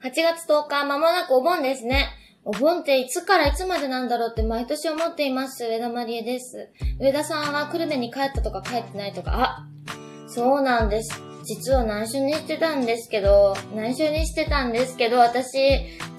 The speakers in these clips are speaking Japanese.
8月10日、まもなくお盆ですね。お盆っていつからいつまでなんだろうって毎年思っています。上田まりえです。上田さんは久留米に帰ったとか帰ってないとか、あ、そうなんです。実は内緒にしてたんですけど、内緒にしてたんですけど、私、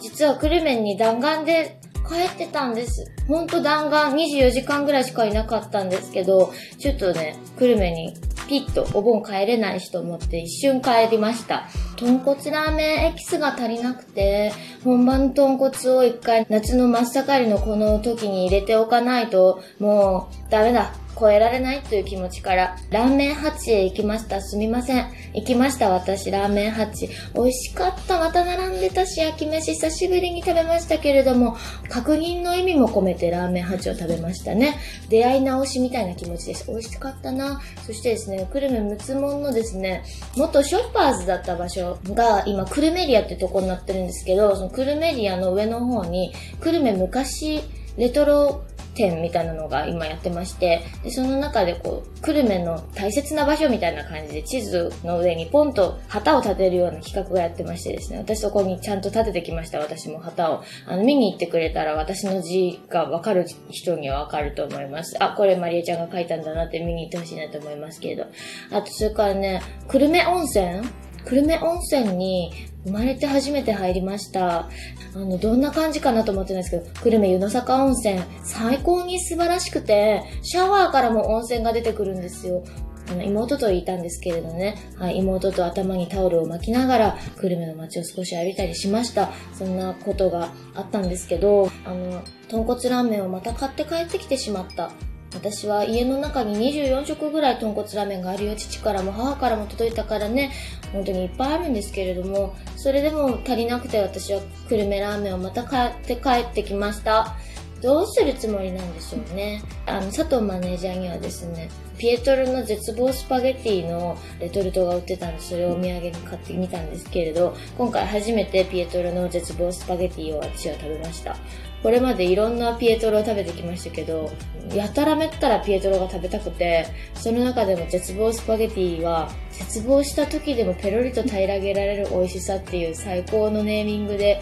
実は久留米に弾丸で帰ってたんです。ほんと弾丸24時間ぐらいしかいなかったんですけど、ちょっとね、久留米にピッとお盆帰れないしと思って一瞬帰りました。豚骨ラーメンエキスが足りなくて、本場の豚骨を一回夏の真っ盛りのこの時に入れておかないと、もうダメだ。超えられないという気持ちから、ラーメンハチへ行きました。すみません。行きました、私、ラーメンハチ。美味しかった。また並んでたし、焼き飯久しぶりに食べましたけれども、確認の意味も込めてラーメンハチを食べましたね。出会い直しみたいな気持ちです。美味しかったな。そしてですね、久留米むつもんのですね、元ショッパーズだった場所が、今、クルメリアってとこになってるんですけど、そのクルメリアの上の方に、久留米昔、レトロ店みたいなのが今やってまして、でその中でこう、久留米の大切な場所みたいな感じで地図の上にポンと旗を立てるような企画がやってましてですね、私そこにちゃんと立ててきました、私も旗を。あの、見に行ってくれたら私の字がわかる人にはわかると思います。あ、これマリエちゃんが書いたんだなって見に行ってほしいなと思いますけれど。あと、それからね、久留米温泉？久留米温泉に生まれて初めて入りました。あの、どんな感じかなと思ってたんですけど、久留米湯の坂温泉、最高に素晴らしくて、シャワーからも温泉が出てくるんですよ。あの、妹といたんですけれどね、はい、妹と頭にタオルを巻きながら、久留米の街を少し歩いたりしました。そんなことがあったんですけど、あの、豚骨ラーメンをまた買って帰ってきてしまった。私は家の中に24食ぐらい豚骨ラーメンがあるよ。父からも母からも届いたからね、本当にいっぱいあるんですけれども、それでも足りなくて私は久留米ラーメンをまた買って帰ってきました。どうするつもりなんでしょうね。あの、佐藤マネージャーにはですね、ピエトロの絶望スパゲティのレトルトが売ってたんで、それをお土産に買ってみたんですけれど、今回初めてピエトロの絶望スパゲティを私は食べました。これまでいろんなピエトロを食べてきましたけど、やたらめったらピエトロが食べたくて、その中でも絶望スパゲティは、絶望した時でもペロリと平らげられる美味しさっていう最高のネーミングで、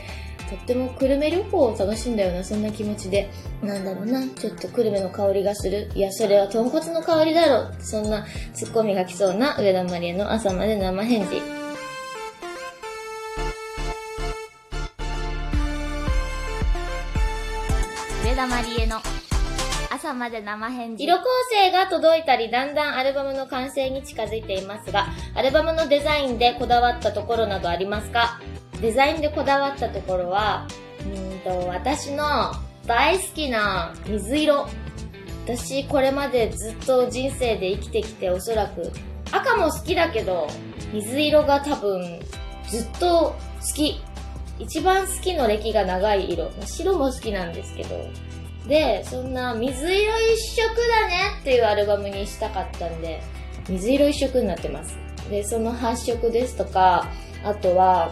とっても久留米旅行を楽しんだようなそんな気持ちで、なんだろうな、ちょっと久留米の香りがする。いや、それは豚骨の香りだろ。そんなツッコミが来そうな上田まりえの朝まで生返事。上田まりえの朝まで生返事。色構成が届いたり、だんだんアルバムの完成に近づいていますが、アルバムのデザインでこだわったところなどありますか？デザインでこだわったところは、うんと、私の大好きな水色。私、これまでずっと人生で生きてきて、おそらく、赤も好きだけど、水色が多分、ずっと好き。一番好きの歴が長い色。白も好きなんですけど。で、そんな水色一色だねっていうアルバムにしたかったんで、水色一色になってます。で、その発色ですとか、あとは、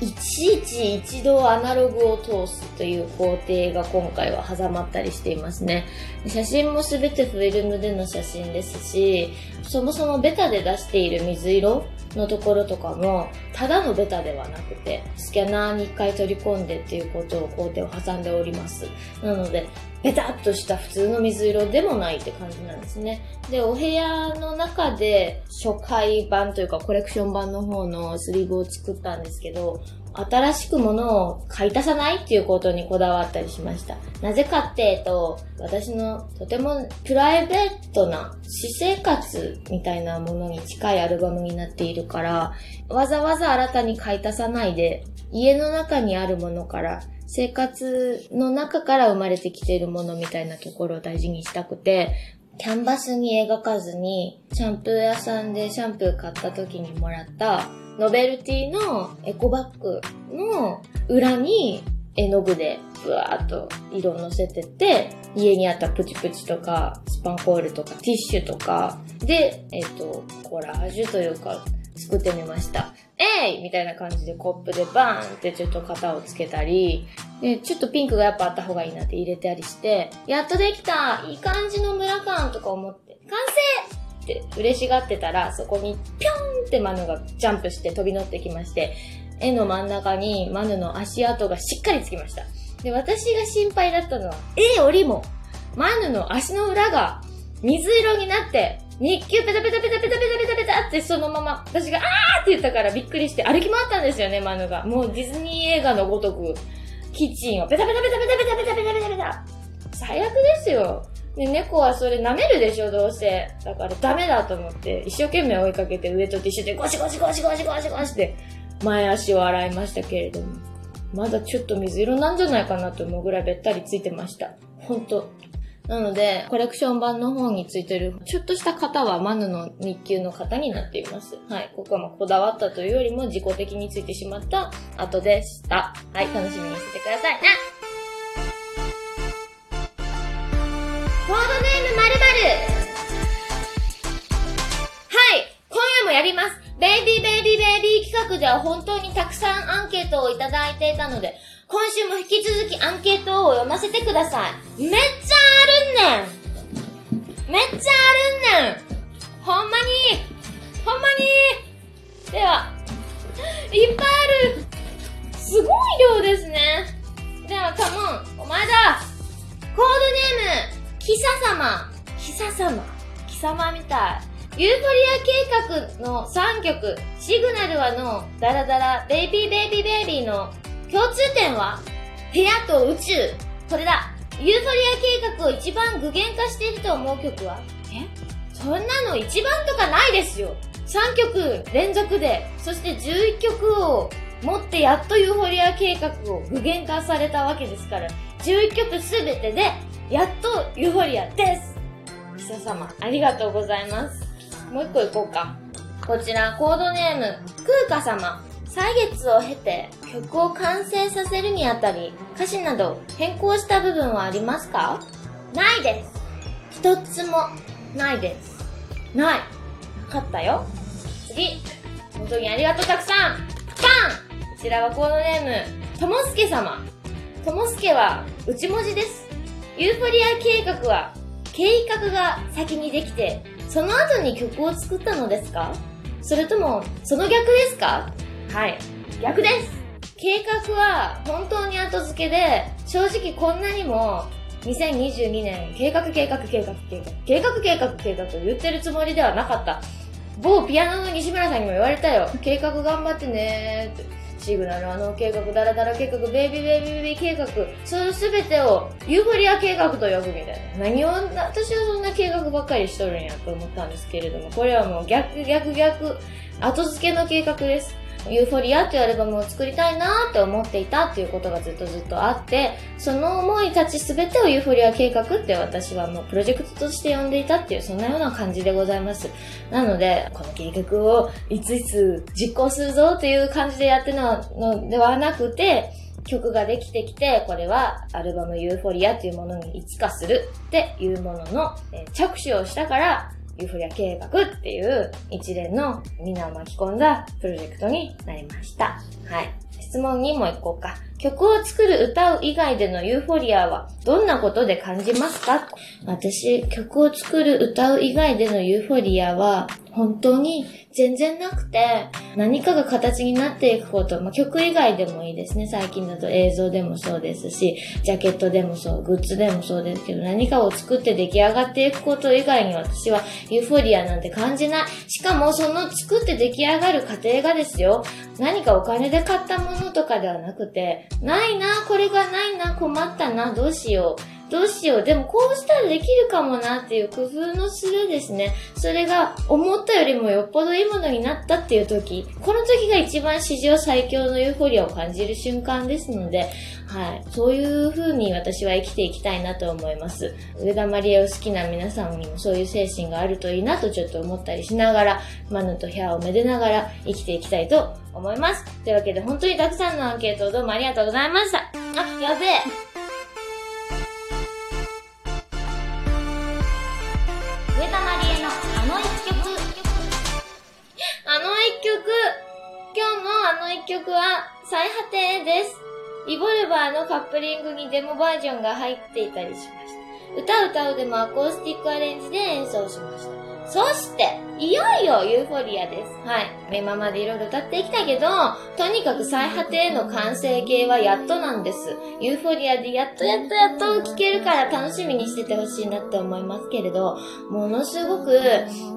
いちいち一度アナログを通すという工程が今回は挟まったりしていますね。写真もすべてフィルムでの写真ですし、そもそもベタで出している水色のところとかも、ただのベタではなくて、スキャナーに一回取り込んでっていうことを工程を挟んでおります。なので、ベタっとした普通の水色でもないって感じなんですね。で、お部屋の中で初回版というかコレクション版の方のスリーブを作ったんですけど、新しくものを買い足さないっていうことにこだわったりしました。なぜかっていうと、私のとてもプライベートな私生活みたいなものに近いアルバムになっているから、わざわざ新たに買い足さないで、家の中にあるものから生活の中から生まれてきているものみたいなところを大事にしたくて、キャンバスに描かずに、シャンプー屋さんでシャンプー買った時にもらった、ノベルティのエコバッグの裏に絵の具でブワーっと色をのせてって、家にあったプチプチとか、スパンコールとか、ティッシュとかで、えっ、と、コラージュというか、作ってみました。えい！みたいな感じでコップでバーンってちょっと型をつけたり、で、ちょっとピンクがやっぱあった方がいいなって入れたりして、やっとできた！いい感じのムラ感とか思って、完成！って嬉しがってたら、そこにピョンってマヌがジャンプして飛び乗ってきまして、絵の真ん中にマヌの足跡がしっかりつきました。で、私が心配だったのは、絵よりも、マヌの足の裏が水色になって、日球ペタペタペタペタペタペタペタってそのまま、私があーって言ったからびっくりして歩き回ったんですよね、マヌが。もうディズニー映画のごとく、キッチンをペタペタペタペタペタペタペタペタ。最悪ですよ。で、猫はそれ舐めるでしょ、どうせ。だからダメだと思って、一生懸命追いかけて上とティッシュでゴシゴシゴシゴシゴシゴシって前足を洗いましたけれども。まだちょっと水色なんじゃないかなと思うぐらいべったりついてました。ほんと。なので、コレクション版の方についてる、ちょっとした型はマヌの日給の型になっています。はい。ここはまこだわったというよりも自己的についてしまった後でした。はい。楽しみにしててくださいね。やります。ベイビーベイビーベイビー企画では本当にたくさんアンケートをいただいていたので、今週も引き続きアンケートを読ませてください。めっちゃあるんねんめっちゃあるんねんほんまにほんまにでは、いっぱいあるすごい量ですねでは、カモンお前だコードネーム、キサ様。キサ様。貴様みたい。ユーフォリア計画の3曲、シグナルはの、ダラダラ、ベイビーベイビーベイビーの共通点は？部屋と宇宙。これだ。ユーフォリア計画を一番具現化していると思う曲は？え？そんなの一番とかないですよ。3曲連続で、そして11曲を持ってやっとユーフォリア計画を具現化されたわけですから、11曲すべてで、やっとユーフォリアですキサ様、ありがとうございます。もう一個行こうか。こちら、コードネーム、クーカ様。歳月を経て曲を完成させるにあたり、歌詞など変更した部分はありますか？ないです。一つもないです。ない。なかったよ。次。本当にありがとうたくさん。パンこちらはコードネーム、ともすけ様。ともすけは内文字です。ユーフォリア計画は計画が先にできて、その後に曲を作ったのですか？それとも、その逆ですか？はい。逆です計画は本当に後付けで、正直こんなにも、2022年、計画計画計画計画、計画計画計画と言ってるつもりではなかった。某ピアノの西村さんにも言われたよ。計画頑張ってねーって。シグナルあの計画、ダラダラ計画、ベイビーベイビーベイビー計画、そのすべてをユーフォリア計画と呼ぶみたいな。何を、私はそんな計画ばっかりしとるんやと思ったんですけれども、これはもう逆逆逆、後付けの計画です。ユーフォリアというアルバムを作りたいなって思っていたっていうことがずっとずっとあって、その思いたちすべてをユーフォリア計画って私はもうプロジェクトとして呼んでいたっていう、そんなような感じでございます。なので、この計画をいついつ実行するぞっていう感じでやってるのではなくて、曲ができてきて、これはアルバムユーフォリアっていうものにいつかするっていうものの、着手をしたから、ユーフォリア計画っていう一連のみんなを巻き込んだプロジェクトになりました。はい。質問にも行こうか。曲を作る歌う以外でのユーフォリアはどんなことで感じますか？私、曲を作る歌う以外でのユーフォリアは本当に全然なくて何かが形になっていくこと、まあ、曲以外でもいいですね。最近だと映像でもそうですし、ジャケットでもそう、グッズでもそうですけど何かを作って出来上がっていくこと以外に私はユーフォリアなんて感じない。しかもその作って出来上がる過程がですよ、何かお金で買ったものとかではなくて、ないな、これがないな、困ったな、どうしよう。どうしよう。でもこうしたらできるかもなっていう工夫のするですね。それが思ったよりもよっぽどいいものになったっていう時、この時が一番史上最強のユーフォリアを感じる瞬間ですので、はい。そういう風に私は生きていきたいなと思います。上田マリエを好きな皆さんにもそういう精神があるといいなとちょっと思ったりしながら、マヌとヒャーをめでながら生きていきたいと思います。というわけで本当にたくさんのアンケートをどうもありがとうございました。あ、やべえ。あの一曲、今日のあの一曲は最果てです。リボルバーのカップリングにデモバージョンが入っていたりしました。歌う歌うでもアコースティックアレンジで演奏しました。そして、いよいよユーフォリアです。はい。今までいろいろ歌ってきたけど、とにかく最果てへの完成形はやっとなんです。ユーフォリアでやっとやっとやっと聴けるから楽しみにしててほしいなって思いますけれど、ものすごく、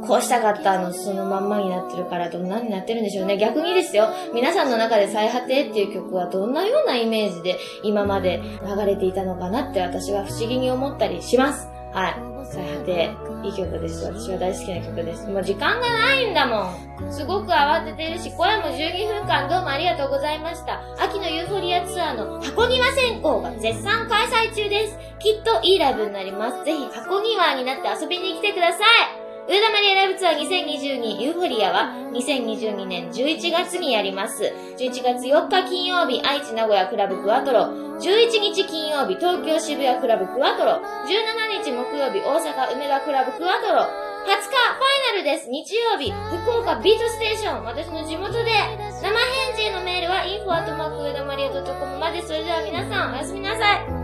こうしたかったのそのまんまになってるからどんなになってるんでしょうね。逆にですよ、皆さんの中で最果てっていう曲はどんなようなイメージで今まで流れていたのかなって私は不思議に思ったりします。はい。さて、いい曲です。私は大好きな曲です。もう時間がないんだもん。すごく慌ててるし、声も12分間どうもありがとうございました。秋のユーフォリアツアーの箱庭選考が絶賛開催中です。きっといいライブになります。ぜひ箱庭になって遊びに来てください。上田マリアライブツアー2022ユーフォリアは2022年11月にやります。11月4日金曜日、愛知名古屋クラブクワトロ。11日金曜日、東京渋谷クラブクワトロ。17日木曜日、大阪梅田クラブクワトロ。20日、ファイナルです。日曜日、福岡ビートステーション。私の地元で。生返事へのメールは info@ 上田マリア .com まで。それでは皆さん、おやすみなさい。